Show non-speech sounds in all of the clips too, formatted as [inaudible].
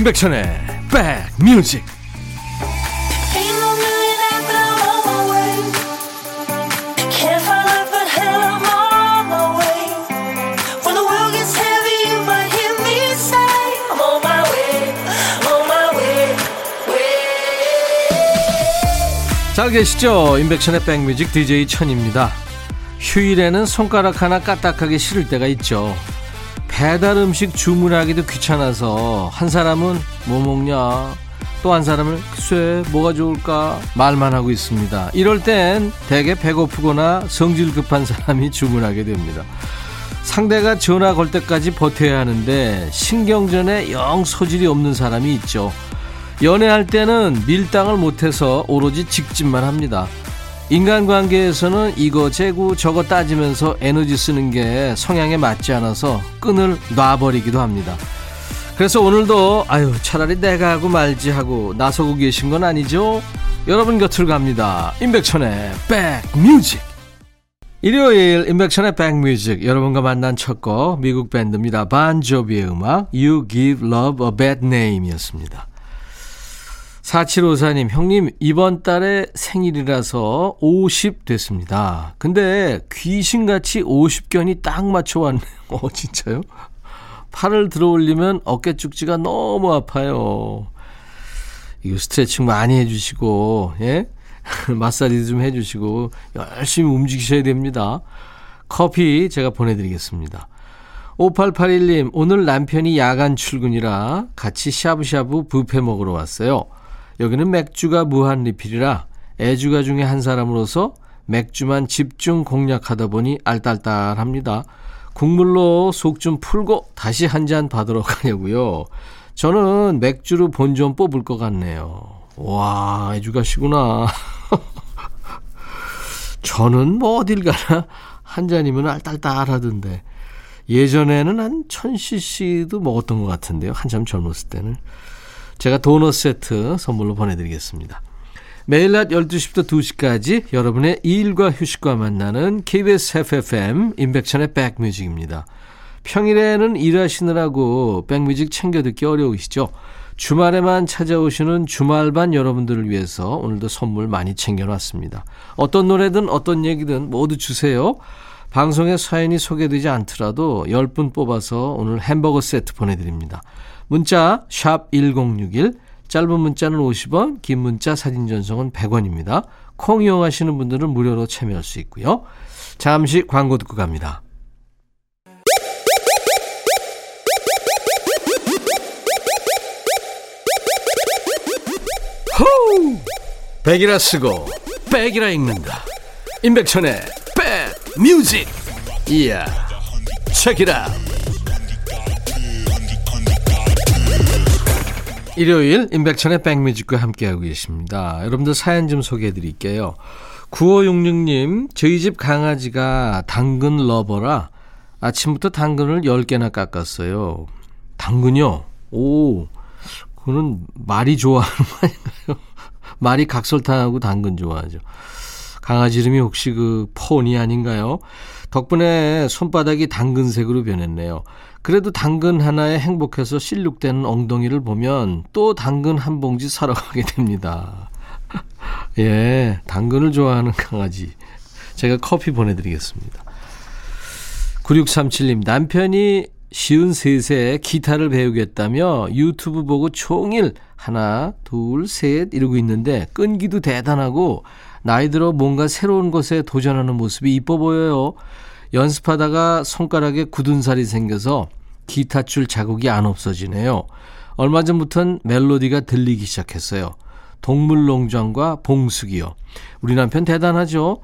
임백천의 백뮤직 잘 계시죠? 임백천의 백뮤직 DJ 천입니다. 휴일에는 손가락 하나 까딱하기 싫을 때가 있죠. 배달 음식 주문하기도 귀찮아서 한 사람은 뭐 먹냐 또 한 사람은 글쎄 뭐가 좋을까 말만 하고 있습니다. 이럴 땐 대개 배고프거나 성질 급한 사람이 주문하게 됩니다. 상대가 전화 걸 때까지 버텨야 하는데 신경전에 영 소질이 없는 사람이 있죠. 연애할 때는 밀당을 못해서 오로지 직진만 합니다. 인간관계에서는 이거 재고 저거 따지면서 에너지 쓰는 게 성향에 맞지 않아서 끈을 놔버리기도 합니다. 그래서 오늘도 아유 차라리 내가 하고 말지 하고 나서고 계신 건 아니죠? 여러분 곁을 갑니다. 임백천의 백뮤직 일요일 임백천의 백뮤직 여러분과 만난 첫 곡 미국 밴드입니다. 반조비의 음악 You Give Love a Bad Name이었습니다. 4754님, 형님, 이번 달에 생일이라서 50 됐습니다. 근데 귀신같이 50견이 딱 맞춰왔네요. [laughs] 어, 진짜요? 팔을 들어 올리면 어깨 쭉지가 너무 아파요. 이거 스트레칭 많이 해주시고, 예? [laughs] 마사지도 좀 해주시고, 열심히 움직이셔야 됩니다. 커피 제가 보내드리겠습니다. 5881님, 오늘 남편이 야간 출근이라 같이 샤브샤브 뷔페 먹으러 왔어요. 여기는 맥주가 무한 리필이라 애주가 중에 한 사람으로서 맥주만 집중 공략하다 보니 알딸딸합니다. 국물로 속 좀 풀고 다시 한 잔 받으러 가려고요. 저는 맥주로 본 좀 뽑을 것 같네요. 와, 애주가시구나. [laughs] 저는 뭐 어딜 가나 한 잔이면 알딸딸하던데. 예전에는 한 1000cc도 먹었던 것 같은데요. 한참 젊었을 때는. 제가 도넛 세트 선물로 보내드리겠습니다. 매일 낮 12시부터 2시까지 여러분의 일과 휴식과 만나는 KBS FFM 인백천의 백뮤직입니다. 평일에는 일하시느라고 백뮤직 챙겨 듣기 어려우시죠? 주말에만 찾아오시는 주말반 여러분들을 위해서 오늘도 선물 많이 챙겨놨습니다. 어떤 노래든 어떤 얘기든 모두 주세요. 방송에 사연이 소개되지 않더라도 10분 뽑아서 오늘 햄버거 세트 보내드립니다. 문자 1061, 짧은 문자는 50원, 긴 문자 사진 전송은 100원입니다. 콩 이용하시는 분들은 무료로 참여할 수 있고요. 잠시 광고 듣고 갑니다. 호우! 백이라 쓰고 백이라 읽는다. 임백천의 백 뮤직. 이야. 책이라. 일요일 임백천의 백뮤직과 함께하고 계십니다. 여러분들 사연 좀 소개해 드릴게요. 9566님, 저희 집 강아지가 당근 러버라 아침부터 당근을 10개나 깎았어요. 당근요? 오, 그거는 말이 좋아하는 거 아닌가요? [laughs] 말이 각설탕하고 당근 좋아하죠. 강아지 이름이 혹시 그 폰이 아닌가요? 덕분에 손바닥이 당근색으로 변했네요. 그래도 당근 하나에 행복해서 실룩되는 엉덩이를 보면 또 당근 한 봉지 사러 가게 됩니다. [laughs] 예, 당근을 좋아하는 강아지. 제가 커피 보내드리겠습니다. 9637님, 남편이 쉬운 셋에 기타를 배우겠다며 유튜브 보고 종일 하나, 둘, 셋 이러고 있는데 끈기도 대단하고 나이 들어 뭔가 새로운 것에 도전하는 모습이 이뻐 보여요. 연습하다가 손가락에 굳은 살이 생겨서 기타 줄 자국이 안 없어지네요. 얼마 전부터는 멜로디가 들리기 시작했어요. 동물농장과 봉숙이요. 우리 남편 대단하죠?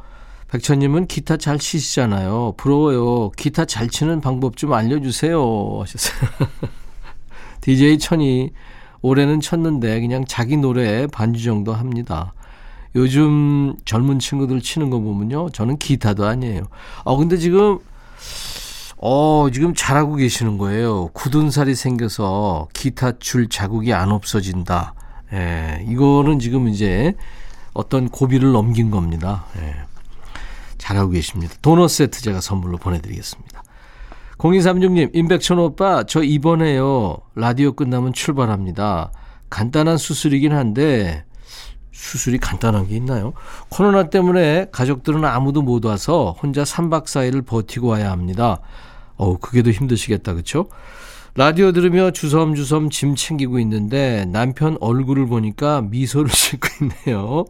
백천님은 기타 잘 치시잖아요. 부러워요. 기타 잘 치는 방법 좀 알려주세요. 하셨어요. [laughs] DJ 천이 올해는 쳤는데 그냥 자기 노래에 반주 정도 합니다. 요즘 젊은 친구들 치는 거 보면요. 저는 기타도 아니에요. 어, 근데 지금, 어, 지금 잘하고 계시는 거예요. 굳은 살이 생겨서 기타 줄 자국이 안 없어진다. 예, 이거는 지금 이제 어떤 고비를 넘긴 겁니다. 예, 잘하고 계십니다. 도넛 세트 제가 선물로 보내드리겠습니다. 0236님, 임백천 오빠, 저 이번에요. 라디오 끝나면 출발합니다. 간단한 수술이긴 한데, 수술이 간단한 게 있나요? 코로나 때문에 가족들은 아무도 못 와서 혼자 3박 4일을 버티고 와야 합니다. 어우, 그게 더 힘드시겠다, 그쵸? 라디오 들으며 주섬주섬 짐 챙기고 있는데 남편 얼굴을 보니까 미소를 [laughs] 짓고 있네요.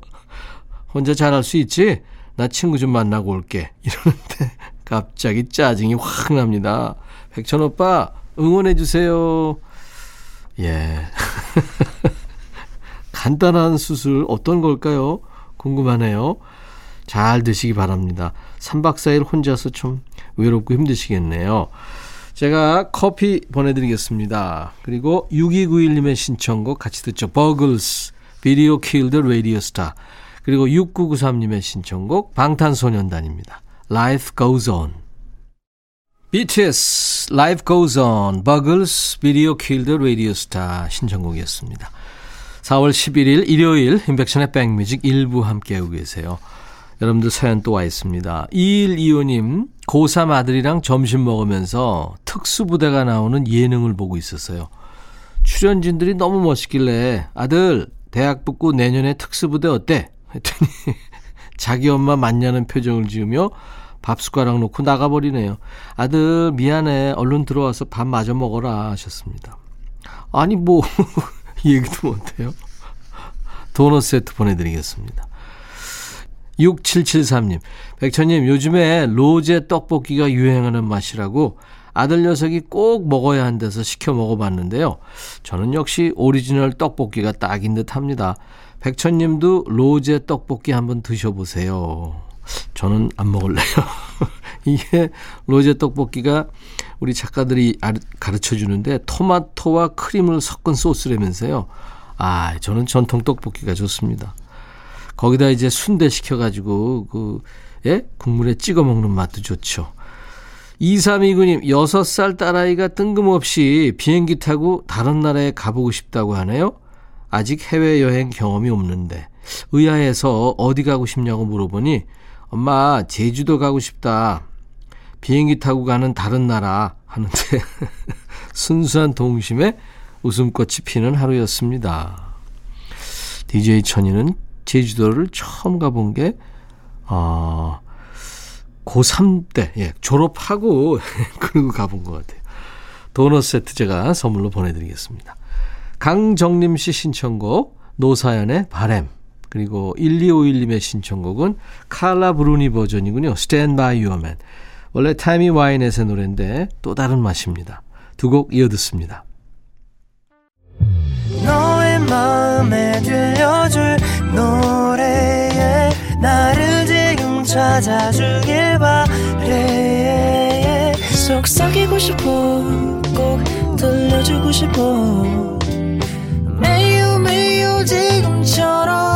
혼자 잘할 수 있지? 나 친구 좀 만나고 올게. 이러는데 갑자기 짜증이 확 납니다. 백천 오빠, 응원해주세요. 예. [laughs] 간단한 수술 어떤 걸까요? 궁금하네요. 잘 드시기 바랍니다. 3박 4일 혼자서 좀 외롭고 힘드시겠네요. 제가 커피 보내드리겠습니다. 그리고 6291님의 신청곡 같이 듣죠. Buggles, Video Killed Radio Star. 그리고 6993님의 신청곡 방탄소년단입니다. Life Goes On. BTS, Life Goes On, Buggles, Video Killed Radio Star 신청곡이었습니다. 4월 11일 일요일 인백션의 백뮤직 일부 함께하고 계세요. 여러분들 사연 또 와 있습니다. 2125님, 고3 아들이랑 점심 먹으면서 특수부대가 나오는 예능을 보고 있었어요. 출연진들이 너무 멋있길래 아들 대학 붙고 내년에 특수부대 어때? 했더니 [laughs] 자기 엄마 맞냐는 표정을 지으며 밥 숟가락 놓고 나가버리네요. 아들 미안해 얼른 들어와서 밥 마저 먹어라 하셨습니다. 아니 뭐 [laughs] [laughs] 얘기도 못해요. 도넛 세트 보내드리겠습니다. 6773님, 백천님, 요즘에 로제 떡볶이가 유행하는 맛이라고 아들 녀석이 꼭 먹어야 한대서 시켜 먹어봤는데요. 저는 역시 오리지널 떡볶이가 딱인 듯 합니다. 백천님도 로제 떡볶이 한번 드셔보세요. 저는 안 먹을래요. [laughs] 이게 로제 떡볶이가 우리 작가들이 가르쳐 주는데 토마토와 크림을 섞은 소스라면서요. 아, 저는 전통 떡볶이가 좋습니다. 거기다 이제 순대 시켜가지고 그 예? 국물에 찍어 먹는 맛도 좋죠. 2329님, 6살 딸아이가 뜬금없이 비행기 타고 다른 나라에 가보고 싶다고 하네요. 아직 해외여행 경험이 없는데 의아해서 어디 가고 싶냐고 물어보니 엄마 제주도 가고 싶다. 비행기 타고 가는 다른 나라 하는데 [laughs] 순수한 동심에 웃음꽃이 피는 하루였습니다. DJ 천이는 제주도를 처음 가본 게, 어, 고3 때, 예, 졸업하고, [laughs] 그리고 가본 것 같아요. 도넛 세트 제가 선물로 보내드리겠습니다. 강정림 씨 신청곡, 노사연의 바램. 그리고 1251님의 신청곡은 칼라 브루니 버전이군요. Stand by your man. 원래 타이미 와이넷의 노래인데 또 다른 맛입니다. 두 곡 이어 듣습니다. 너의 마음에 들려줄 노래에 나를 지금 찾아주길 바래 속삭이고 싶어 꼭 들려주고 싶어 매우 매우 지금처럼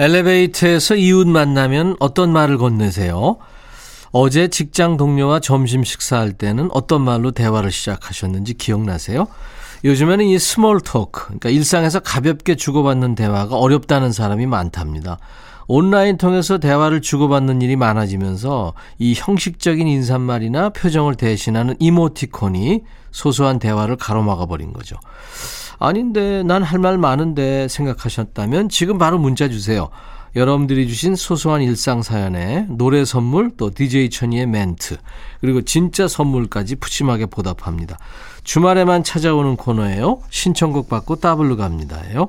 엘리베이터에서 이웃 만나면 어떤 말을 건네세요? 어제 직장 동료와 점심 식사할 때는 어떤 말로 대화를 시작하셨는지 기억나세요? 요즘에는 이 small talk, 그러니까 일상에서 가볍게 주고받는 대화가 어렵다는 사람이 많답니다. 온라인 통해서 대화를 주고받는 일이 많아지면서 이 형식적인 인사말이나 표정을 대신하는 이모티콘이 소소한 대화를 가로막아 버린 거죠. 아닌데 난 할 말 많은데 생각하셨다면 지금 바로 문자 주세요. 여러분들이 주신 소소한 일상 사연에 노래 선물 또 DJ 천이의 멘트 그리고 진짜 선물까지 푸짐하게 보답합니다. 주말에만 찾아오는 코너예요. 신청곡 받고 따블로 갑니다예요.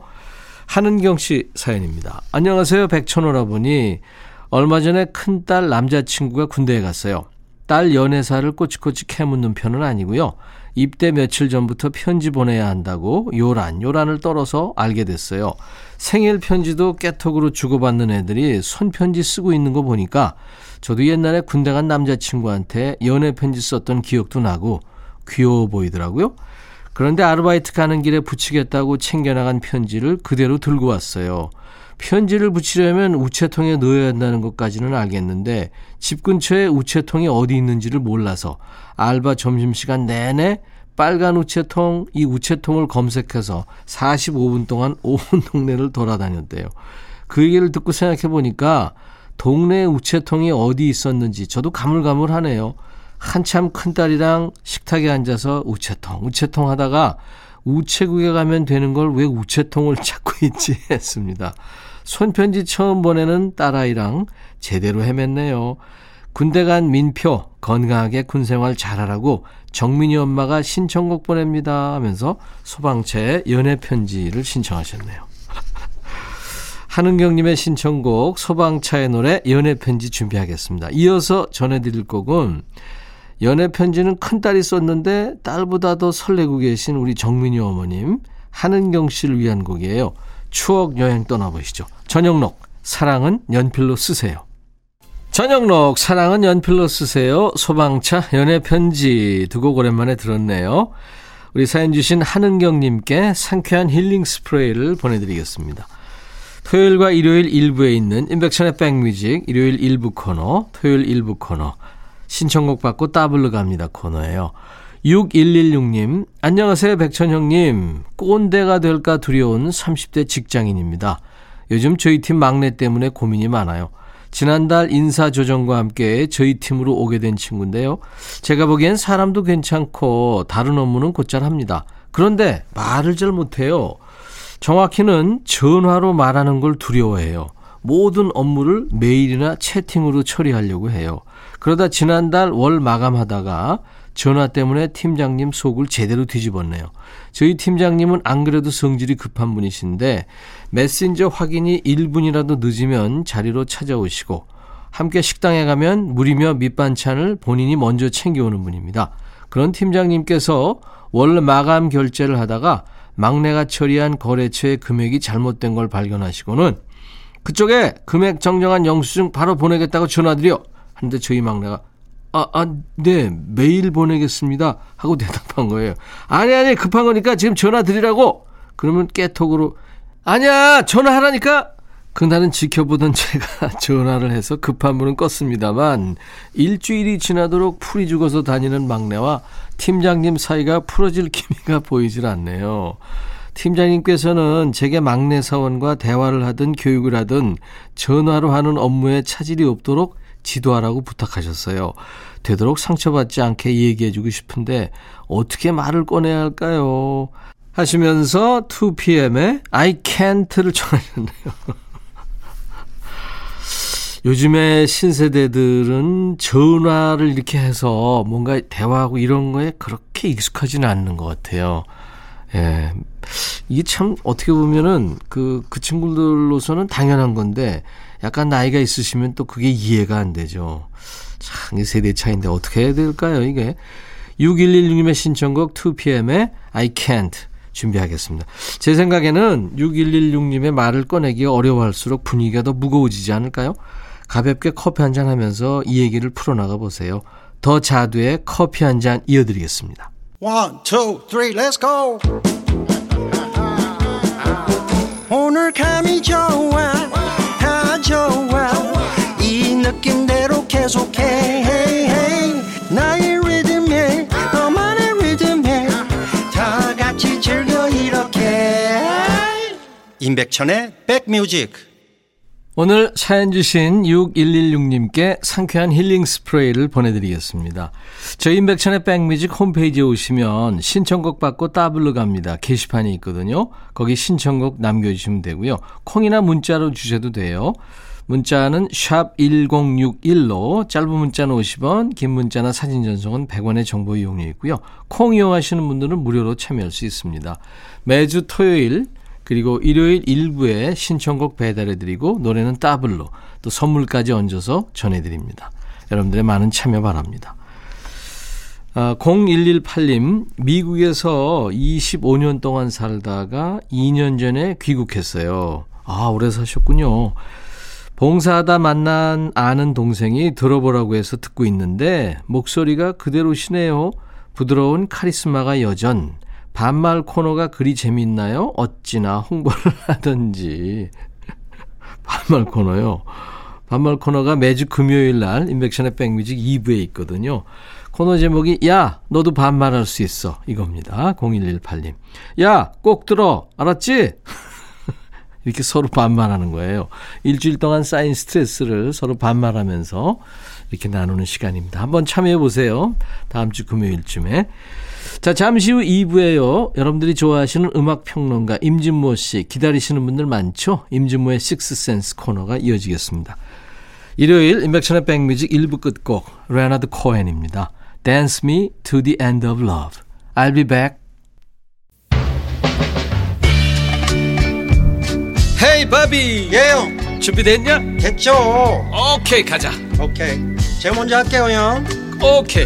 한은경 씨 사연입니다. 안녕하세요. 백천오라보니 얼마 전에 큰딸 남자친구가 군대에 갔어요. 딸 연애사를 꼬치꼬치 캐묻는 편은 아니고요. 입대 며칠 전부터 편지 보내야 한다고 요란 요란을 떨어서 알게 됐어요. 생일 편지도 깨톡으로 주고받는 애들이 손편지 쓰고 있는 거 보니까 저도 옛날에 군대 간 남자친구한테 연애 편지 썼던 기억도 나고 귀여워 보이더라고요. 그런데 아르바이트 가는 길에 붙이겠다고 챙겨나간 편지를 그대로 들고 왔어요. 편지를 붙이려면 우체통에 넣어야 한다는 것까지는 알겠는데 집 근처에 우체통이 어디 있는지를 몰라서 알바 점심시간 내내 빨간 우체통, 이 우체통을 검색해서 45분 동안 [laughs] 온 동네를 돌아다녔대요. 그 얘기를 듣고 생각해 보니까 동네 우체통이 어디 있었는지 저도 가물가물하네요. 한참 큰딸이랑 식탁에 앉아서 우체통, 우체통 하다가 우체국에 가면 되는 걸 왜 우체통을 [laughs] 찾고 있지 했습니다. 손편지 처음 보내는 딸아이랑 제대로 헤맸네요. 군대 간 민표 건강하게 군생활 잘하라고 정민이 엄마가 신청곡 보냅니다 하면서 소방차에 연애 편지를 신청하셨네요. [laughs] 한은경님의 신청곡 소방차의 노래 연애 편지 준비하겠습니다. 이어서 전해드릴 곡은 연애 편지는 큰딸이 썼는데 딸보다 더 설레고 계신 우리 정민이 어머님 한은경 씨를 위한 곡이에요. 추억 여행 떠나보시죠. 전영록 사랑은 연필로 쓰세요. 전영록 사랑은 연필로 쓰세요. 소방차 연애 편지 두 곡 오랜만에 들었네요. 우리 사연 주신 한은경님께 상쾌한 힐링 스프레이를 보내드리겠습니다. 토요일과 일요일 일부에 있는 인백션의 백뮤직 일요일 일부 코너 토요일 일부 코너 신청곡 받고 따블로 갑니다 코너예요. 6116님 안녕하세요 백천형님 꼰대가 될까 두려운 30대 직장인입니다. 요즘 저희 팀 막내 때문에 고민이 많아요. 지난달 인사조정과 함께 저희 팀으로 오게 된 친구인데요. 제가 보기엔 사람도 괜찮고 다른 업무는 곧잘 합니다. 그런데 말을 잘 못해요. 정확히는 전화로 말하는 걸 두려워해요. 모든 업무를 메일이나 채팅으로 처리하려고 해요. 그러다 지난달 월 마감하다가 전화 때문에 팀장님 속을 제대로 뒤집었네요. 저희 팀장님은 안 그래도 성질이 급한 분이신데 메신저 확인이 1분이라도 늦으면 자리로 찾아오시고 함께 식당에 가면 물이며 밑반찬을 본인이 먼저 챙겨오는 분입니다. 그런 팀장님께서 원래 마감 결제를 하다가 막내가 처리한 거래처의 금액이 잘못된 걸 발견하시고는 그쪽에 금액 정정한 영수증 바로 보내겠다고 전화드려. 하는데 저희 막내가 아, 아, 네, 메일 보내겠습니다. 하고 대답한 거예요. 아니, 아니, 급한 거니까 지금 전화 드리라고! 그러면 깨톡으로, 아니야, 전화하라니까! 그날은 지켜보던 제가 [laughs] 전화를 해서 급한 분은 껐습니다만, 일주일이 지나도록 풀이 죽어서 다니는 막내와 팀장님 사이가 풀어질 기미가 [laughs] 보이질 않네요. 팀장님께서는 제게 막내 사원과 대화를 하든 교육을 하든 전화로 하는 업무에 차질이 없도록 지도하라고 부탁하셨어요. 되도록 상처받지 않게 얘기해주고 싶은데 어떻게 말을 꺼내야 할까요? 하시면서 2PM의 I can't를 청하셨네요. [laughs] 요즘에 신세대들은 전화를 이렇게 해서 뭔가 대화하고 이런 거에 그렇게 익숙하지는 않는 것 같아요. 예. 이게 참 어떻게 보면은 그, 그 친구들로서는 당연한 건데 약간 나이가 있으시면 또 그게 이해가 안 되죠. 참, 이 세대 차인데 어떻게 해야 될까요, 이게? 6116님의 신청곡 2PM의 I can't 준비하겠습니다. 제 생각에는 6116님의 말을 꺼내기 어려워할수록 분위기가 더 무거워지지 않을까요? 가볍게 커피 한 잔 하면서 이 얘기를 풀어나가 보세요. 더 자두의 커피 한 잔 이어드리겠습니다. One, two, three, let's go! 오늘 감이 좋아 임백천의 백뮤직 오늘 사연 주신 6116님께 상쾌한 힐링 스프레이를 보내드리겠습니다. 저희 임백천의 백뮤직 홈페이지에 오시면 신청곡 받고 따블로 갑니다. 게시판이 있거든요. 거기 신청곡 남겨주시면 되고요. 콩이나 문자로 주셔도 돼요. 문자는 샵 1061로 짧은 문자는 50원, 긴 문자나 사진 전송은 100원의 정보 이용료 있고요. 콩 이용하시는 분들은 무료로 참여할 수 있습니다. 매주 토요일 그리고 일요일 일부에 신청곡 배달해드리고 노래는 따블로 또 선물까지 얹어서 전해드립니다. 여러분들의 많은 참여 바랍니다. 아, 0118님, 미국에서 25년 동안 살다가 2년 전에 귀국했어요. 아, 오래 사셨군요. 봉사하다 만난 아는 동생이 들어보라고 해서 듣고 있는데 목소리가 그대로시네요. 부드러운 카리스마가 여전, 반말 코너가 그리 재밌나요? 어찌나 홍보를 [laughs] 하던지. 반말 코너요. 반말 코너가 매주 금요일 날 인백션의 백뮤직 2부에 있거든요. 코너 제목이 야 너도 반말할 수 있어 이겁니다. 0118님. 야 꼭 들어 알았지? [laughs] 이렇게 서로 반말하는 거예요. 일주일 동안 쌓인 스트레스를 서로 반말하면서 이렇게 나누는 시간입니다. 한번 참여해 보세요. 다음 주 금요일쯤에. 자, 잠시 후 2부에요. 여러분들이 좋아하시는 음악 평론가 임진모 씨 기다리시는 분들 많죠? 임진모의 식스센스 코너가 이어지겠습니다. 일요일 임백천의 백뮤직 1부 끝곡 레나드 코엔입니다. Dance Me to the End of Love. I'll be back. Hey 바비 예영 준비됐냐? 됐죠 오케이 가자 오케이 제가 먼저 할게요 형 오케이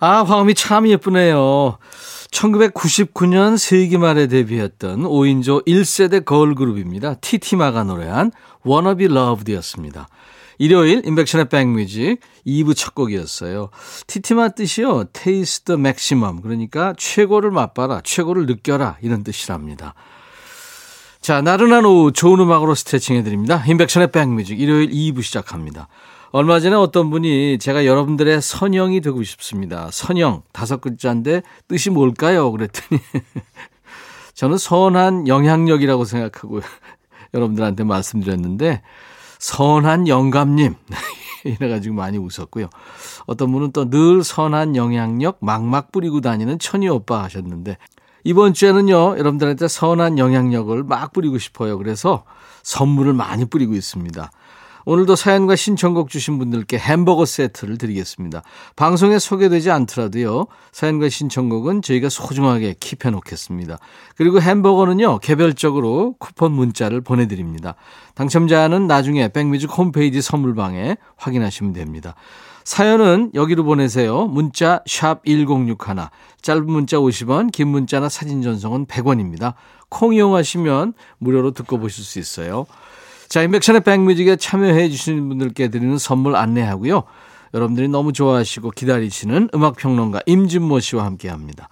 아 화음이 참 예쁘네요 1999년 세기 말에 데뷔했던 5인조 1세대 걸그룹입니다. 티티마가 노래한 Wanna Be Loved였습니다. 일요일 인백션의 백뮤직 2부 첫 곡이었어요. 티티마 뜻이요. Taste the maximum. 그러니까 최고를 맛봐라. 최고를 느껴라. 이런 뜻이랍니다. 자, 나른한 오후 좋은 음악으로 스트레칭 해드립니다. 인백션의 백뮤직 일요일 2부 시작합니다. 얼마 전에 어떤 분이 제가 여러분들의 선영이 되고 싶습니다. 선영 다섯 글자인데 뜻이 뭘까요? 그랬더니 [laughs] 저는 선한 영향력이라고 생각하고 [laughs] 여러분들한테 말씀드렸는데 선한 영감님 [laughs] 이래가지고 많이 웃었고요. 어떤 분은 또 늘 선한 영향력 막막 뿌리고 다니는 천희 오빠 하셨는데 이번 주에는요 여러분들한테 선한 영향력을 막 뿌리고 싶어요. 그래서 선물을 많이 뿌리고 있습니다. 오늘도 사연과 신청곡 주신 분들께 햄버거 세트를 드리겠습니다. 방송에 소개되지 않더라도요. 사연과 신청곡은 저희가 소중하게 킵해 놓겠습니다. 그리고 햄버거는요. 개별적으로 쿠폰 문자를 보내드립니다. 당첨자는 나중에 백뮤직 홈페이지 선물방에 확인하시면 됩니다. 사연은 여기로 보내세요. 문자 1061, 짧은 문자 50원, 긴 문자나 사진 전송은 100원입니다. 콩 이용하시면 무료로 듣고 보실 수 있어요. 자, 인백션의 백뮤직에 참여해 주시는 분들께 드리는 선물 안내하고요. 여러분들이 너무 좋아하시고 기다리시는 음악평론가 임진모 씨와 함께 합니다.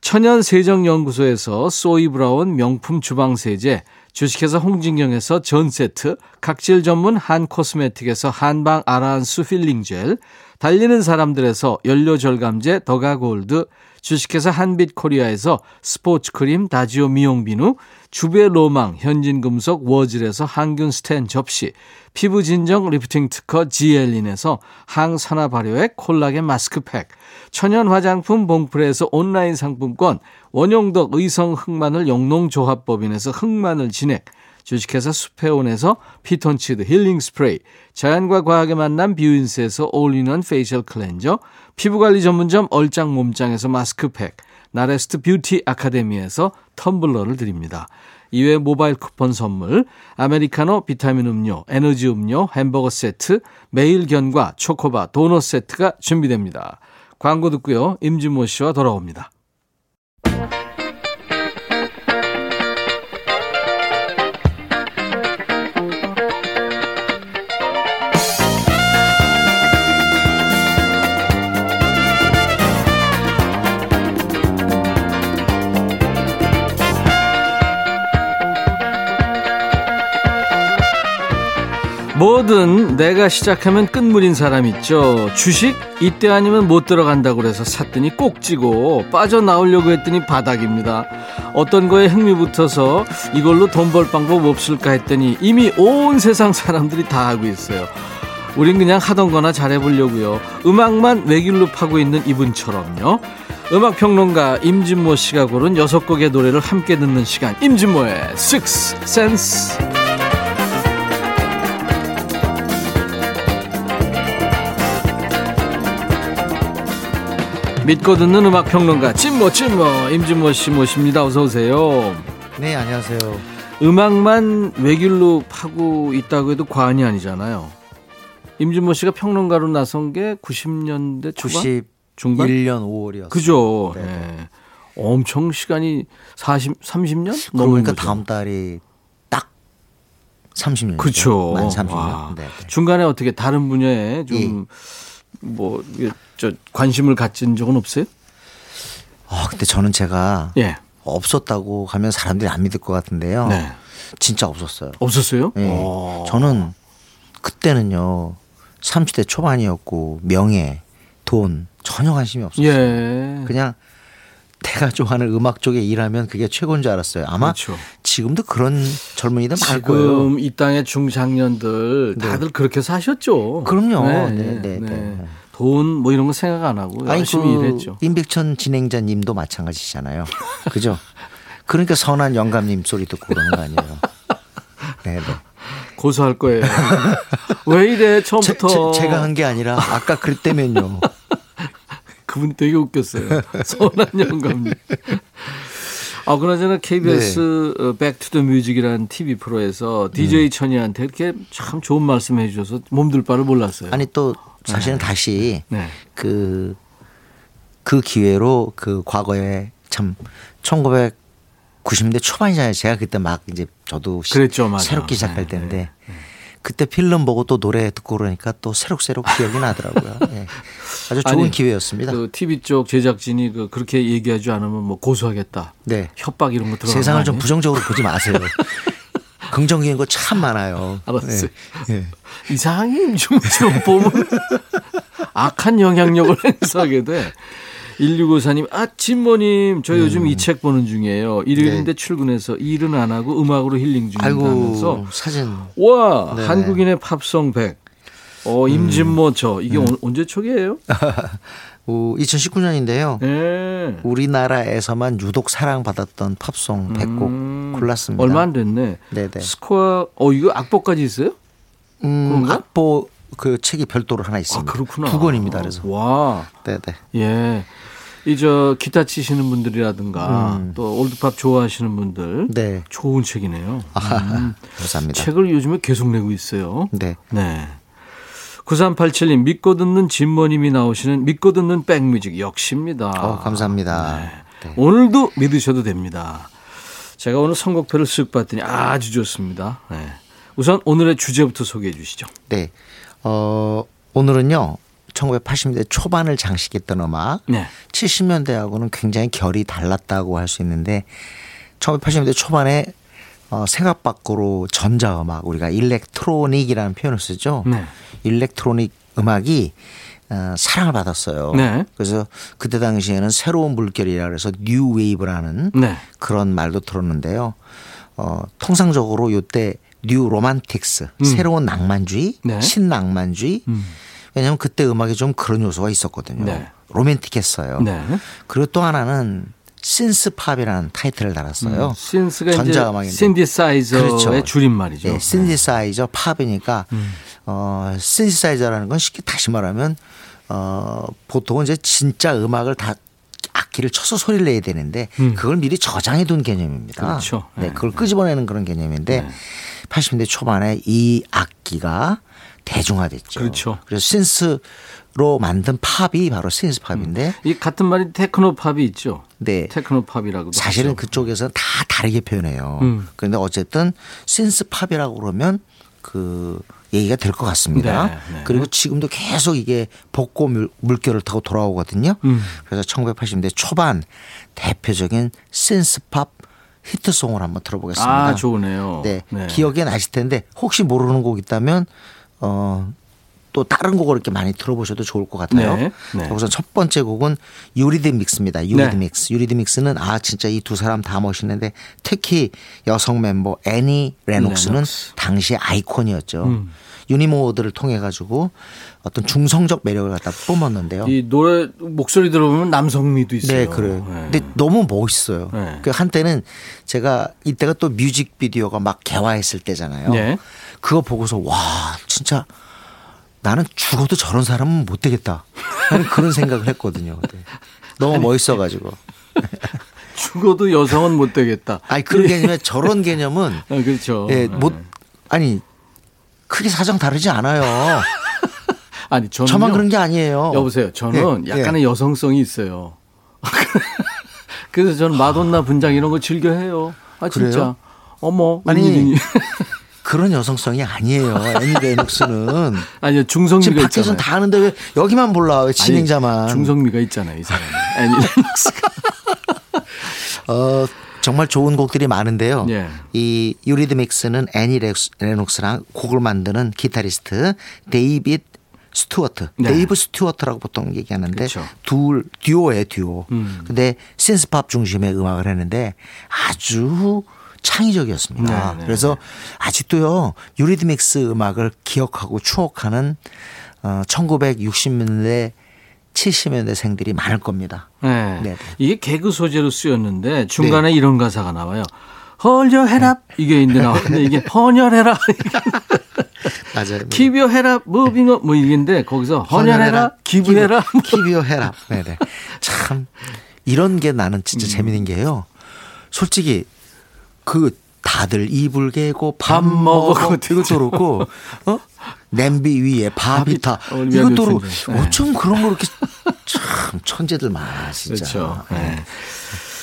천연세정연구소에서 소이브라운 명품 주방세제, 주식회사 홍진경에서 전세트, 각질 전문 한 코스메틱에서 한방 아라한수 필링젤, 달리는 사람들에서 연료절감제 더가골드, 주식회사 한빛코리아에서 스포츠크림 다지오 미용비누, 주베 로망 현진금속 워즐에서 항균 스텐 접시, 피부진정 리프팅 특허 지엘린에서 항산화 발효액 콜라겐 마스크팩, 천연 화장품 봉프레에서 온라인 상품권, 원용덕 의성 흑마늘 영농조합법인에서 흑마늘 진액, 주식회사 수페온에서 피톤치드 힐링 스프레이, 자연과 과학의 만남 뷰인스에서 all-in-one facial cleanser, 피부관리 전문점 얼짱 몸짱에서 마스크팩, 나레스트 뷰티 아카데미에서 텀블러를 드립니다. 이외 모바일 쿠폰 선물, 아메리카노 비타민 음료, 에너지 음료, 햄버거 세트, 매일 견과 초코바 도넛 세트가 준비됩니다. 광고 듣고요. 임진모 씨와 돌아옵니다. 뭐든 내가 시작하면 끝물인 사람 있죠. 주식 이때 아니면 못 들어간다고 그래서 샀더니 꼭지고 빠져나오려고 했더니 바닥입니다. 어떤 거에 흥미 붙어서 이걸로 돈 벌 방법 없을까 했더니 이미 온 세상 사람들이 다 하고 있어요. 우린 그냥 하던 거나 잘해보려고요. 음악만 외길로 파고 있는 이분처럼요. 음악평론가 임진모 씨가 고른 여섯 곡의 노래를 함께 듣는 시간. 임진모의 Six Sense. 믿고 듣는 음악 평론가 찐모 찐모 임진모 씨 모십니다. 어서 오세요. 네, 안녕하세요. 음악만 외길로 파고 있다고 해도 과언이 아니잖아요. 임진모 씨가 평론가로 나선 게 90년대 초반? 중반? 91년 5월이었어요. 그죠. 네, 네. 예. 엄청 시간이 40, 30년? 그러니까. 다음 달이 딱 30년. 그쵸. 만 30년. 와. 네, 네. 중간에 어떻게 다른 분야에 좀, 뭐, 저, 관심을 갖진 적은 없어요? 아, 근데 저는 제가 예. 없었다고 하면 사람들이 안 믿을 것 같은데요. 네. 진짜 없었어요. 없었어요? 예. 어. 저는 그때는요. 30대 초반이었고 명예, 돈 전혀 관심이 없었어요. 예. 그냥 내가 좋아하는 음악 쪽에 일하면 그게 최고인 줄 알았어요. 아마 그렇죠. 지금도 그런 젊은이들 많을 거예요. 지금 이 땅의 중장년들 다들 그렇게 사셨죠. 그럼요. 네, 네, 네. 돈 뭐 이런 거 생각 안 하고 아니 열심히 그 일했죠. 임백천 진행자님도 마찬가지잖아요. 그죠? [laughs] 그러니까 선한 영감님 소리 듣고 그러는 거 아니에요. 네, 네. 고소할 거예요. 왜 이래 [laughs] 처음부터 제, 가한 게 아니라 아까 그랬다면요. 그분 되게 웃겼어요. [laughs] 선한 영감님. 아, 그나저나 KBS 네. 어, 백투더 뮤직이라는 TV 프로에서 DJ 음. 천이한테 이렇게 참 좋은 말씀 해 주셔서 몸둘 바를 몰랐어요. 아니 또 사실은 다시 네. 그, 그 기회로 그 과거에 참 1990년대 초반이잖아요. 제가 그때 막 이제 저도 시- 그랬죠, 맞아. 새롭게 시작할 네, 때인데 그때 필름 보고 또 노래 듣고 그러니까 또 새록새록 기억이 나더라고요. 예. 아주 좋은 아니, 기회였습니다. 그 TV 쪽 제작진이 그 그렇게 얘기하지 않으면 뭐 고소하겠다. 네. 협박 이런 거 들어가는 세상을 거 좀? 부정적으로 보지 마세요. 긍정적인 거 참 많아요. 알았어요. 예. 예. 이상하게 좀, 좀 보면 [laughs] 악한 영향력을 행사하게 돼. 1654님, 아, 진모님, 저 요즘 이책 보는 중이에요. 일요일인데 네. 출근해서 일은 안 하고 음악으로 힐링 하면서. 사진 와, 네네. 한국인의 팝송 100. 어, 임진모 저. 이게 온- 언제 초기예요? [laughs] 2019년인데요. 네. 우리나라에서만 유독 사랑받았던 팝송 100곡 음, 골랐습니다. 얼마 안 됐네. 네네. 스코어, 어, 이거 악보까지 있어요? 음? 악보 그 책이 별도로 하나 아, 있습니다. 그렇구나. 두 권입니다. 그래서. 와. 네네. 예. 이 저 기타 치시는 분들이라든가 음. 또 올드팝 좋아하시는 분들 네. 좋은 책이네요. 아하, 음. 감사합니다. 책을 요즘에 계속 내고 있어요. 네. 네. 9387님 믿고 듣는 진모님이 나오시는 믿고 듣는 백뮤직 역시입니다. 어, 감사합니다. 네. 오늘도 믿으셔도 됩니다. 제가 오늘 선곡표를 쓱 봤더니 아주 좋습니다. 네. 우선 오늘의 주제부터 소개해 주시죠. 네. 어, 오늘은요. 1980년대 초반을 장식했던 음악. 네. 70년대하고는 굉장히 결이 달랐다고 할 수 있는데 1980년대 초반에 어, 생각 밖으로 전자음악 우리가 일렉트로닉이라는 표현을 쓰죠. 네. 일렉트로닉 음악이 어, 사랑을 받았어요. 네. 그래서 그때 당시에는 새로운 물결이라 그래서 뉴 웨이브라는 네. 그런 말도 들었는데요. 어, 통상적으로 요때 New Romantics, 음. 새로운 낭만주의, 네. 신낭만주의. 음. 왜냐하면 그때 음악에 좀 그런 요소가 있었거든요. 네. 로맨틱했어요. 네. 그리고 또 하나는 synth-pop이라는 타이틀을 달았어요. 음, synth가 전자음악인데. 신디사이저의 그렇죠. 줄임말이죠. 예, 신디사이저 팝이니까 음. 어, 신디사이저라는 건 쉽게 다시 말하면 어, 보통은 이제 진짜 음악을 다 악기를 쳐서 소리를 내야 되는데 음. 그걸 미리 저장해 둔 개념입니다. 그렇죠. 네, 네, 그걸 끄집어내는 그런 개념인데 80년대 초반에 이 악기가 대중화됐죠. 그렇죠. 그래서 synth로 만든 팝이 바로 synth-pop인데 이 같은 말이 테크노 팝이 있죠. 네. 테크노 팝이라고도 사실은 하죠. 그쪽에서 다 다르게 표현해요. 음. 그런데 어쨌든 신스 팝이라고 그러면 그 얘기가 될 것 같습니다. 네, 네. 그리고 지금도 계속 이게 복고 물, 물결을 타고 돌아오거든요. 음. 그래서 1980년대 초반 대표적인 신스 팝 히트송을 한번 들어보겠습니다. 아 좋으네요. 네. 기억에 나실 텐데 혹시 모르는 곡 있다면 어. 또 다른 곡을 이렇게 많이 들어보셔도 좋을 것 같아요. 네, 네. 자, 우선 첫 번째 곡은 유리드믹스입니다. 유리드믹스. 유리드믹스는 아 진짜 이 두 사람 다 멋있는데 특히 여성 멤버 애니 레녹스는 레녹스. 당시의 아이콘이었죠. 음. 유니모드를 통해 가지고 어떤 중성적 매력을 갖다 뿜었는데요. 이 노래 목소리 들어보면 남성미도 있어요. 네, 그래요. 네. 근데 너무 멋있어요. 네. 그 한때는 제가 이때가 또 뮤직비디오가 막 개화했을 때잖아요. 네. 그거 보고서 와 진짜 나는 죽어도 저런 사람은 못 되겠다. 나는 그런 생각을 했거든요. 네. 너무 멋있어가지고. [laughs] 죽어도 여성은 못 되겠다. 아니 그런 개념에 저런 개념은 아, 그렇죠. 예, 못 아니 크게 사정 다르지 않아요. [laughs] 아니 저는 저만 그런 게 아니에요. 여보세요. 저는 예, 약간의 여성성이 있어요. [laughs] 그래서 저는 마돈나 분장 이런 거 즐겨 해요. 아 진짜. 그래요? 어머 아니. 그런 여성성이 아니에요. 애니 레녹스는 [laughs] 아니요 중성미가 지금 밖에서는 있잖아요. 다 하는데 왜 여기만 몰라? 왜 진행자만? 아니, 중성미가 있잖아요 이 사람이. 애니 레녹스가. 어, 정말 좋은 곡들이 많은데요. 예. 이 유리드믹스는 애니 레녹스- 레녹스랑 곡을 만드는 기타리스트 데이빗 스튜어트, 네. 데이브 스튜어트라고 보통 얘기하는데 그렇죠. 둘 듀오의 듀오. 음. 근데 신스팝 중심의 음악을 했는데 아주 창의적이었습니다. 네, 네, 그래서 아직도요 유리드믹스 음악을 기억하고 추억하는 어, 1960년대 70년대 생들이 많을 겁니다. 네. 네, 네. 이게 개그 소재로 쓰였는데 중간에 이런 가사가 나와요. 헐려해라 이게 있는데 나왔는데 이게 [laughs] 헌혈해라 맞아요. 기벼해라 무빙어 뭐 이게인데 거기서 헌혈해라 기부해라 키비어 해라. 네네. 참 이런 게 나는 음. 진짜 재밌는 게요. 솔직히 그 다들 이불 개고 밥. 먹어 [laughs] 이것도 그렇고 어 냄비 위에 밥이 타 이것도 그렇고 네. 어쩜 그런 거 이렇게 참 천재들 많아 진짜. 그렇죠. 네.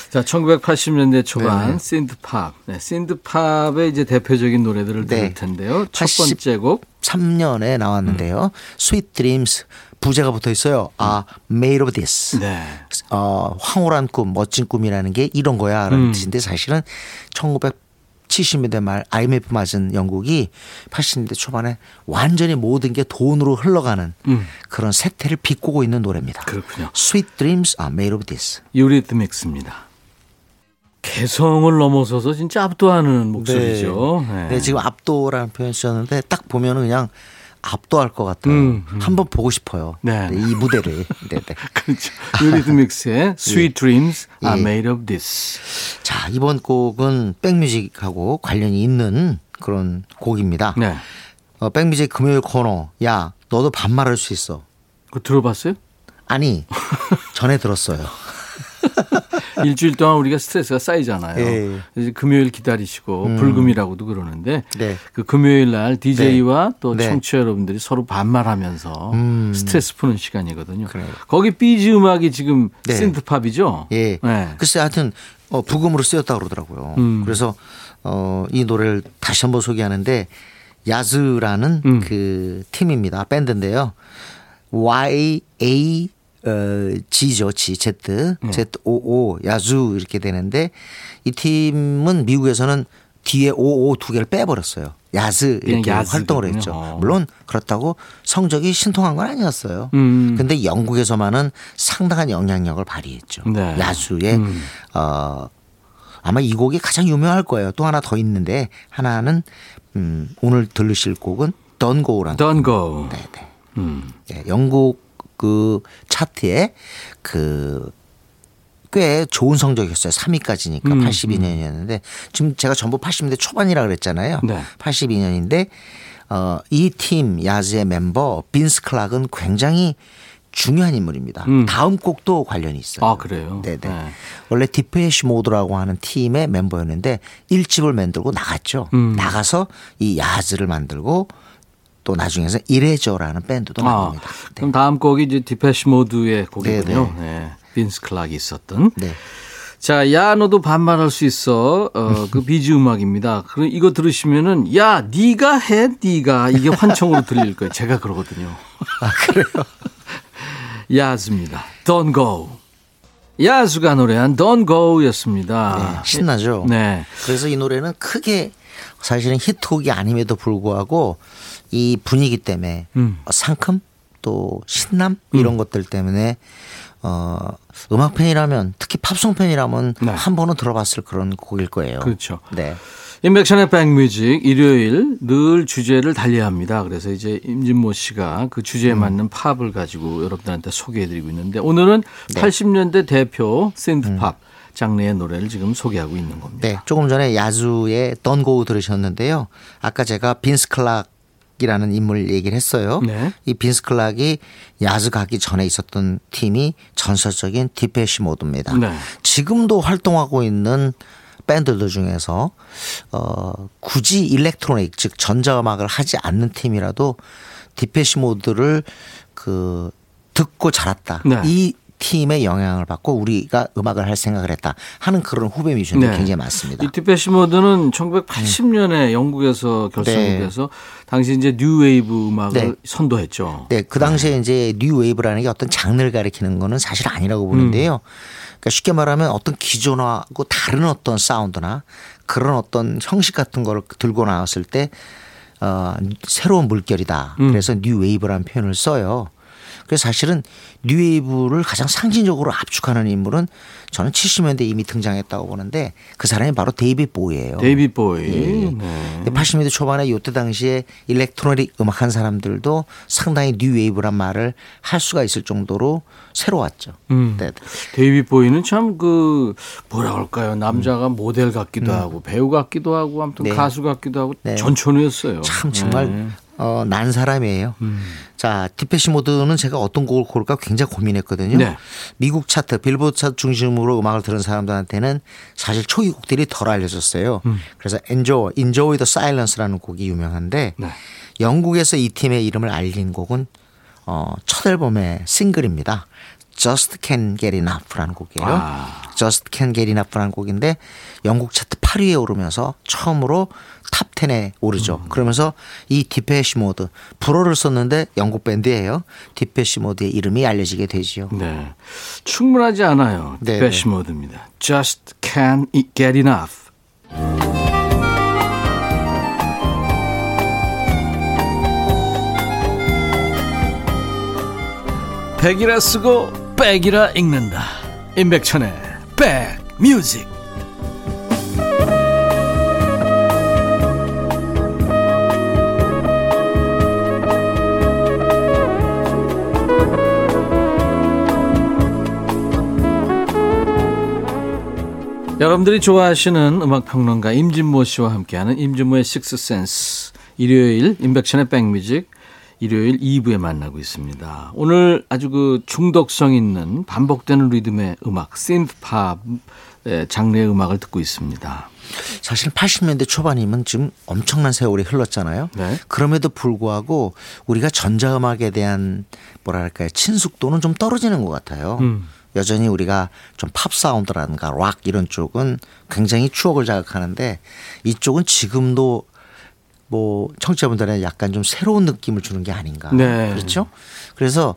자, 1980년대 초반 네. 신드팝. 네, 신드팝의 이제 대표적인 노래들을 네. 들을 텐데요. 첫80 번째 곡 3년에 나왔는데요. Sweet Dreams 부제가 붙어 있어요. 아, Made of This. 네. 어, 황홀한 꿈, 멋진 꿈이라는 게 이런 거야 라는 음. 뜻인데 사실은 1970년대 말 IMF 맞은 영국이 80년대 초반에 완전히 모든 게 돈으로 흘러가는 음. 그런 세태를 비꼬고 있는 노래입니다. 그렇군요. Sweet Dreams are made of this. 유리드믹스입니다. 개성을 넘어서서 진짜 압도하는 목소리죠. 네. 네. 네, 지금 압도라는 표현 쓰셨는데 딱 보면은 그냥 압도할 것 같아요. 음, 음. 한번 보고 싶어요. 네. 네, 이 무대를. [laughs] 네, 네. 그렇죠. 유리드믹스의 [laughs] Sweet Dreams are 예. made of this. 자, 이번 곡은 백뮤직하고 관련이 있는 그런 곡입니다. 네. 어, 백뮤직 금요일 코너. 야, 너도 반말할 수 있어. 그거 들어봤어요? 아니, [laughs] 전에 들었어요. 일주일 동안 우리가 스트레스가 쌓이잖아요. 예. 그래서 금요일 기다리시고 불금이라고도 그러는데 네. 그 금요일 날 DJ와 또 네. 청취자 여러분들이 서로 반말하면서 음. 스트레스 푸는 시간이거든요. 그래요. 거기 비즈 음악이 지금 네. synth팝이죠. 예. 네. 글쎄 하여튼 어, 부금으로 쓰였다 그러더라고요. 음. 그래서 어, 이 노래를 다시 한번 소개하는데 야즈라는 음. 그 팀입니다. 밴드인데요. Y A 어, G죠, G, Z, 네. Z O O 야즈 이렇게 되는데 이 팀은 미국에서는 뒤에 O O 두 개를 빼버렸어요. 야즈 이렇게 야즈거든요. 활동을 했죠. 어. 물론 그렇다고 성적이 신통한 건 아니었어요. 음. 근데 영국에서만은 상당한 영향력을 발휘했죠. 네. 야수의 음. 어 아마 이 곡이 가장 유명할 거예요. 또 하나 더 있는데 하나는 음 오늘 들으실 곡은 Don't Go라는 Don't go. 네, 네. 음. 예, 영국 그 차트에 그 꽤 좋은 성적이었어요. 3위까지니까 음, 82년이었는데 지금 제가 전부 80년대 초반이라 그랬잖아요. 네. 82년인데 어, 이 팀 야즈의 멤버 빈스 클락은 굉장히 중요한 인물입니다. 음. 다음 곡도 관련이 있어요. 아, 그래요? 네네. 네. 원래 디페시 모드라고 하는 팀의 멤버였는데 일집을 만들고 나갔죠. 음. 나가서 이 야즈를 만들고 또 나중에서 이레이저라는 밴드도 아, 만듭니다. 네. 그럼 다음 곡이 이제 디페시 모드의 곡이군요. 네. 빈스 클락이 있었던. 네. 자, 야 너도 반말할 수 있어. 어, [laughs] 그 야즈 음악입니다. 그럼 이거 들으시면은 야, 네가 해, 네가 이게 환청으로 들릴 거예요. 제가 그러거든요. 아, 그래요? [laughs] 야즈입니다. Don't go. 야수가 노래한 Don't Go였습니다. 네, 신나죠? 네. 그래서 이 노래는 크게 사실은 히트곡이 아님에도 불구하고 이 분위기 때문에 음. 상큼 또 신남 이런 것들 때문에 어 음악 팬이라면 특히 팝송 팬이라면 네. 한 번은 들어봤을 그런 곡일 거예요. 그렇죠. 네. 인백션의 백뮤직 일요일 늘 주제를 달려야 합니다. 그래서 이제 임진모 씨가 그 주제에 음. 맞는 팝을 가지고 여러분들한테 소개해드리고 있는데 오늘은 네. 80년대 대표 샌드팝 장르의 노래를 지금 소개하고 있는 겁니다. 네. 조금 전에 야즈의 Don't Go 들으셨는데요. 아까 제가 빈스 클락 클락이라는 인물 얘기를 했어요. 네. 이 빈스 클락이 야즈 가기 전에 있었던 팀이 전설적인 디페시 모드입니다. 네. 지금도 활동하고 있는 밴드들 중에서 어 굳이 electronic 즉 전자음악을 하지 않는 팀이라도 디페시 모드를 그 듣고 자랐다. 네. 이 팀의 영향을 받고 우리가 음악을 할 생각을 했다 하는 그런 후배 뮤지션들이 네. 굉장히 많습니다. 이 디페시 모드는 1980년에 영국에서 결성이 네. 돼서 당시 이제 뉴웨이브 음악을 네. 선도했죠. 네, 그 당시에 이제 뉴 웨이브라는 게 어떤 장르를 가리키는 거는 사실 아니라고 보는데요. 그러니까 쉽게 말하면 어떤 기존하고 다른 어떤 사운드나 그런 어떤 형식 같은 거를 들고 나왔을 때 어, 새로운 물결이다. 그래서 뉴 웨이브라는 표현을 써요. 그래서 사실은 뉴웨이브를 가장 상징적으로 압축하는 인물은 저는 70년대 이미 등장했다고 보는데 그 사람이 바로 데이빗 보위예요. 데이빗 보위. 예. 네. 80년대 초반에 요때 당시에 electronic 음악 한 사람들도 상당히 뉴웨이브란 말을 할 수가 있을 정도로 새로웠죠. 음. 네. 데이빗 보위는 참 그 뭐라 그럴까요? 남자가 모델 같기도 하고 배우 같기도 하고 아무튼 네. 가수 같기도 하고 네. 전천후였어요. 참 정말 네. 어, 난 사람이에요. 음. 자, 디페시 모드는 제가 어떤 곡을 고를까 굉장히 고민했거든요. 네. 미국 차트, 빌보드 차트 중심으로 음악을 들은 사람들한테는 사실 초기 곡들이 덜 알려졌어요. 음. 그래서 Enjoy, Enjoy the Silence라는 곡이 유명한데 네. 영국에서 이 팀의 이름을 알린 곡은 어, 첫 앨범의 싱글입니다. Just Can't Get Enough라는 곡이에요. 아. Just Can't Get Enough라는 곡인데 영국 차트 8위에 오르면서 처음으로 Top 10에 오르죠. 음. 그러면서 이 디페시 모드 불어를 썼는데 영국 밴드예요. 디페시 모드의 이름이 알려지게 되지요. 네. 충분하지 않아요. 네, 디페시 모드입니다. Just can't get enough. 백이라 쓰고 백이라 읽는다. 임백천의 백뮤직. 여러분들이 좋아하시는 음악 평론가 임진모 씨와 함께하는 임진모의 식스 센스 일요일 임백천의 백뮤직 일요일 2부에 만나고 있습니다. 오늘 아주 그 중독성 있는 반복되는 리듬의 음악 synthpop 장르의 음악을 듣고 있습니다. 사실 80년대 초반이면 지금 엄청난 세월이 흘렀잖아요. 네. 그럼에도 불구하고 우리가 전자음악에 대한 뭐랄까요 친숙도는 좀 떨어지는 것 같아요. 음. 여전히 우리가 좀 팝 사운드라든가 락 이런 쪽은 굉장히 추억을 자극하는데 이쪽은 지금도 뭐 청취자분들한테 약간 좀 새로운 느낌을 주는 게 아닌가. 네. 그렇죠? 그래서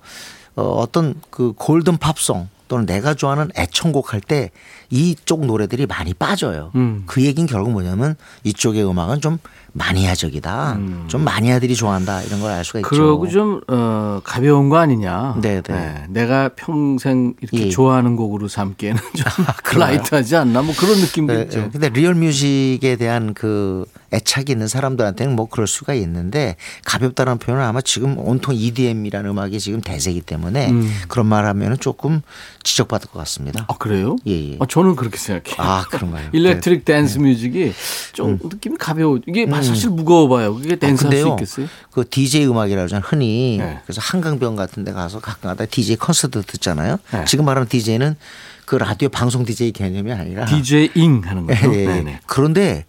어, 어떤 그 golden 팝송 또는 내가 좋아하는 애청곡 할 때 이쪽 노래들이 많이 빠져요. 음. 그 얘기는 결국 뭐냐면 이쪽의 음악은 좀 마니아적이다. 좀 마니아들이 좋아한다. 이런 걸 알 수가 있죠. 음. 그러고 좀 어, 가벼운 거 아니냐. 네, 네. 내가 평생 이렇게 예. 좋아하는 곡으로 삼기에는 좀 [laughs] [laughs] light하지 않나. 뭐 그런 느낌도 네, 있죠. 네. 근데 real music에 대한 그 애착이 있는 사람들한테는 뭐 그럴 수가 있는데 가볍다는 표현은 아마 지금 온통 EDM이라는 음악이 지금 대세이기 때문에 음. 그런 말 하면은 조금 지적받을 것 같습니다. 아 그래요? 예, 예. 아, 저는 그렇게 생각해요. 아, 그런가요? [laughs] electric dance music이 좀 느낌이 가벼워. 이게 사실 무거워 봐요. 그게 댄스 할수 근데요, 있겠어요? 그 DJ 음악이라고 하잖아요. 흔히 네. 그래서 한강변 같은 데 가서 가끔가다 DJ 콘서트 듣잖아요. 네. 지금 말하는 DJ는 그 라디오 방송 DJ 개념이 아니라 DJ 잉 하는 거죠. [laughs] 예, 예. 그런데